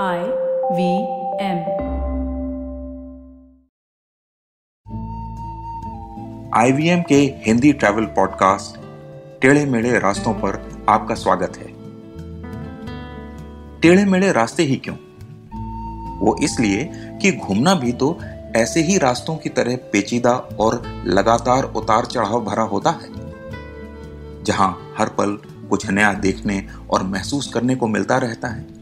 I V M. IVM के Hindi travel podcast टेढ़े मेढ़े रास्तों पर आपका स्वागत है। टेढ़े मेढ़े रास्ते ही क्यों? वो इसलिए कि घूमना भी तो ऐसे ही रास्तों की तरह पेचीदा और लगातार उतार चढ़ाव भरा होता है, जहाँ हर पल कुछ नया देखने और महसूस करने को मिलता रहता है।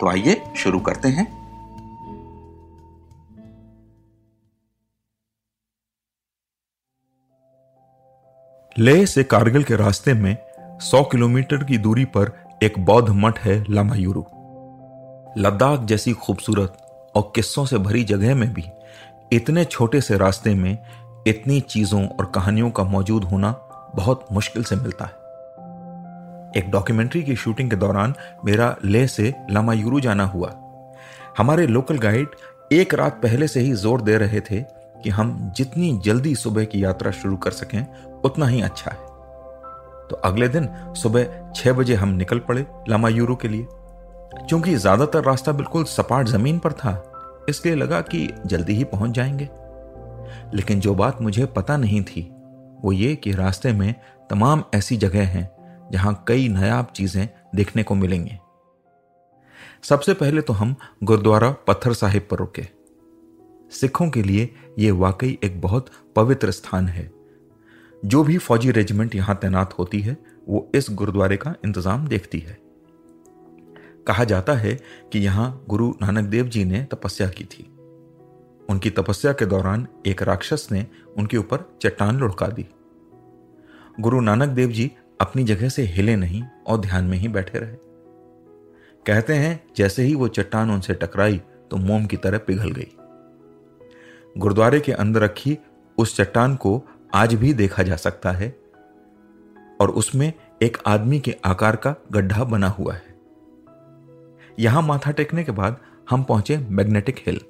तो आइए शुरू करते हैं। लेह से कारगिल के रास्ते में 100 किलोमीटर की दूरी पर एक बौद्ध मठ है लामायूरू लद्दाख जैसी खूबसूरत और किस्सों से भरी जगह में भी इतने छोटे से रास्ते में इतनी चीज़ों और कहानियों का मौजूद होना बहुत मुश्किल से मिलता है। एक डॉक्यूमेंट्री की शूटिंग के दौरान मेरा लेह से लामायूरू जाना हुआ। हमारे लोकल गाइड एक रात पहले से ही ज़ोर दे रहे थे कि हम जितनी जल्दी सुबह की यात्रा शुरू कर सकें, उतना ही अच्छा है। तो अगले दिन सुबह छह बजे हम निकल पड़े लामायूरू के लिए। क्योंकि ज़्यादातर रास्ता बिल्कुल सपाट ज़मीन पर था, इसलिए लगा कि जल्दी ही पहुँच जाएँगे। लेकिन जो बात मुझे पता नहीं थी, वो ये कि रास्ते में तमाम ऐसी जगह हैं जहाँ कई नायाब चीज़ें देखने को मिलेंगी। सबसे पहले तो हम गुरुद्वारा पत्थर साहिब पर रुके। सिखों के लिए यह वाकई एक बहुत पवित्र स्थान है। जो भी फौजी रेजिमेंट यहाँ तैनात होती है, वो इस गुरुद्वारे का इंतज़ाम देखती है। कहा जाता है कि यहाँ गुरु नानक देव जी ने तपस्या की थी। उनकी तपस्या के दौरान एक राक्षस ने उनके ऊपर चट्टान लुढ़का दी। गुरु नानक देव जी अपनी जगह से हिले नहीं और ध्यान में ही बैठे रहे। कहते हैं, जैसे ही वो चट्टान उनसे टकराई तो मोम की तरह पिघल गई। गुरुद्वारे के अंदर रखी उस चट्टान को आज भी देखा जा सकता है और उसमें एक आदमी के आकार का गड्ढा बना हुआ है। यहाँ माथा टेकने के बाद हम पहुँचे मैग्नेटिक हिल।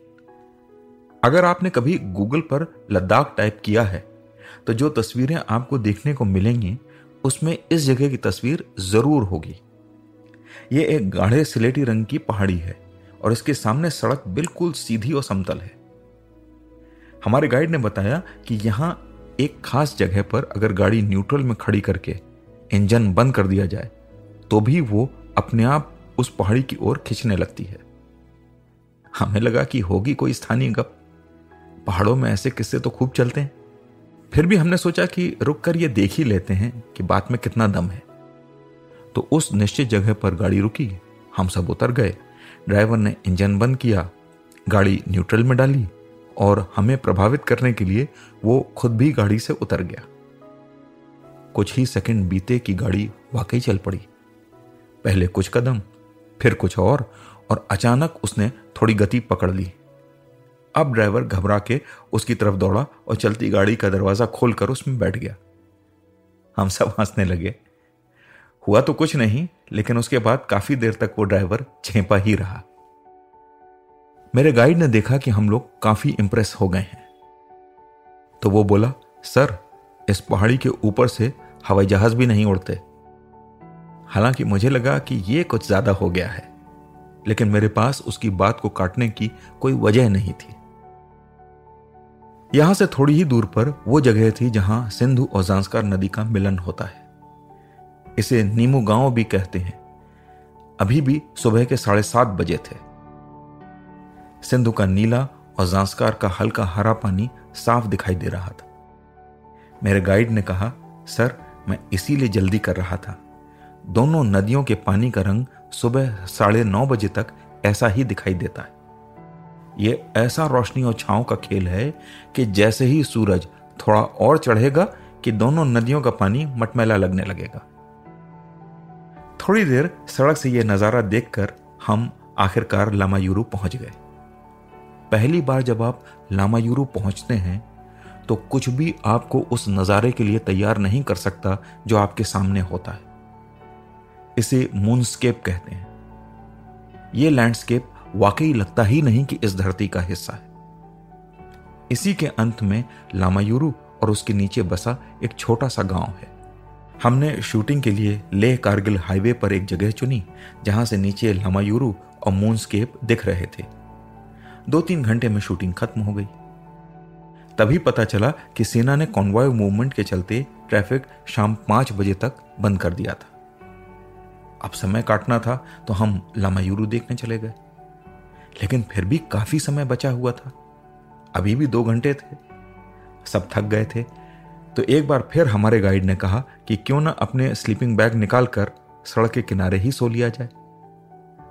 अगर आपने कभी गूगल पर लद्दाख टाइप किया है तो जो तस्वीरें आपको देखने को मिलेंगी उसमें इस जगह की तस्वीर ज़रूर होगी। यह एक गाढ़े सिलेटी रंग की पहाड़ी है और इसके सामने सड़क बिल्कुल सीधी और समतल है। हमारे गाइड ने बताया कि यहाँ एक खास जगह पर अगर गाड़ी न्यूट्रल में खड़ी करके इंजन बंद कर दिया जाए तो भी वो अपने आप उस पहाड़ी की ओर खींचने लगती है। हमें लगा कि होगी कोई स्थानीय गप। पहाड़ों में ऐसे किस्से तो खूब चलते हैं। फिर भी हमने सोचा कि रुक कर ये देख ही लेते हैं कि बात में कितना दम है। तो उस निश्चित जगह पर गाड़ी रुकी, हम सब उतर गए। ड्राइवर ने इंजन बंद किया, गाड़ी न्यूट्रल में डाली और हमें प्रभावित करने के लिए वो खुद भी गाड़ी से उतर गया। कुछ ही सेकंड बीते कि गाड़ी वाकई चल पड़ी। पहले कुछ कदम, फिर कुछ और और अचानक उसने थोड़ी गति पकड़ ली। अब ड्राइवर घबरा के उसकी तरफ़ दौड़ा और चलती गाड़ी का दरवाज़ा खोलकर उसमें बैठ गया। हम सब हंसने लगे। हुआ तो कुछ नहीं, लेकिन उसके बाद काफ़ी देर तक वो ड्राइवर छेपा ही रहा। मेरे गाइड ने देखा कि हम लोग काफ़ी इंप्रेस हो गए हैं। तो वो बोला, सर, इस पहाड़ी के ऊपर से हवाई जहाज़ भी नहीं उड़ते। हालाँकि मुझे लगा कि ये कुछ ज़्यादा हो गया है, लेकिन मेरे पास उसकी बात को काटने की कोई वजह नहीं थी। यहाँ से थोड़ी ही दूर पर वो जगह थी जहाँ सिंधु और जांस्कार नदी का मिलन होता है। इसे नीमू गाँव भी कहते हैं। अभी भी सुबह के साढ़े सात बजे थे। सिंधु का नीला और जांस्कार का हल्का हरा पानी साफ़ दिखाई दे रहा था। मेरे गाइड ने कहा, सर, मैं इसीलिए जल्दी कर रहा था। दोनों नदियों के पानी का रंग सुबह साढ़े नौ बजे तक ऐसा ही दिखाई देता है। ये ऐसा रोशनी और छांव का खेल है कि जैसे ही सूरज थोड़ा और चढ़ेगा कि दोनों नदियों का पानी मटमैला लगने लगेगा। थोड़ी देर सड़क से यह नज़ारा देखकर हम आखिरकार लामायूरू पहुँच गए। पहली बार जब आप लामायूरू पहुँचते हैं तो कुछ भी आपको उस नज़ारे के लिए तैयार नहीं कर सकता जो आपके सामने होता है। इसे मूनस्केप कहते हैं। यह लैंडस्केप वाकई लगता ही नहीं कि इस धरती का हिस्सा है। इसी के अंत में लामायूरू और उसके नीचे बसा एक छोटा सा गाँव है। हमने शूटिंग के लिए लेह कारगिल हाईवे पर एक जगह चुनी, जहाँ से नीचे लामायूरू और मूनस्केप दिख रहे थे। दो तीन घंटे में शूटिंग खत्म हो गई। तभी पता चला कि सेना ने कॉन्वॉय मूवमेंट के चलते ट्रैफ़िक शाम पाँच बजे तक बंद कर दिया था। अब समय काटना था तो हम लामायूरू देखने चले गए। लेकिन फिर भी काफ़ी समय बचा हुआ था। अभी भी दो घंटे थे। सब थक गए थे। तो एक बार फिर हमारे गाइड ने कहा कि क्यों ना अपने स्लीपिंग बैग निकालकर सड़क के किनारे ही सो लिया जाए।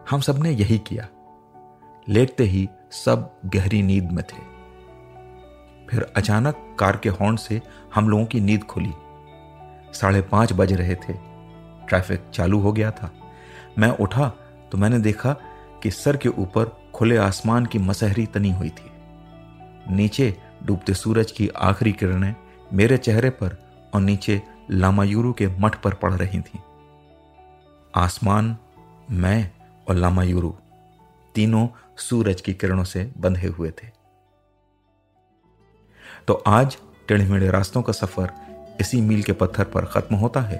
हम सबने यही किया। लेटते ही सब गहरी नींद में थे। फिर अचानक कार के हॉर्न से हम लोगों की नींद खुली। साढ़े पाँच बज रहे थे। ट्रैफ़िक चालू हो गया था। मैं उठा तो मैंने देखा कि सर के ऊपर खुले आसमान की मसहरी तनी हुई थी। नीचे डूबते सूरज की आखिरी किरणें मेरे चेहरे पर और नीचे लामायूरू के मठ पर पड़ रही थीं। आसमान, मैं और लामायूरू तीनों सूरज की किरणों से बंधे हुए थे। तो आज टेढ़े मेढ़े रास्तों का सफ़र इसी मील के पत्थर पर खत्म होता है।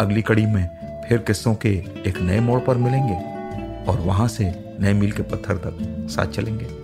अगली कड़ी में फिर किस्सों के एक नए मोड़ पर मिलेंगे और वहाँ से नए मील के पत्थर तक साथ चलेंगे।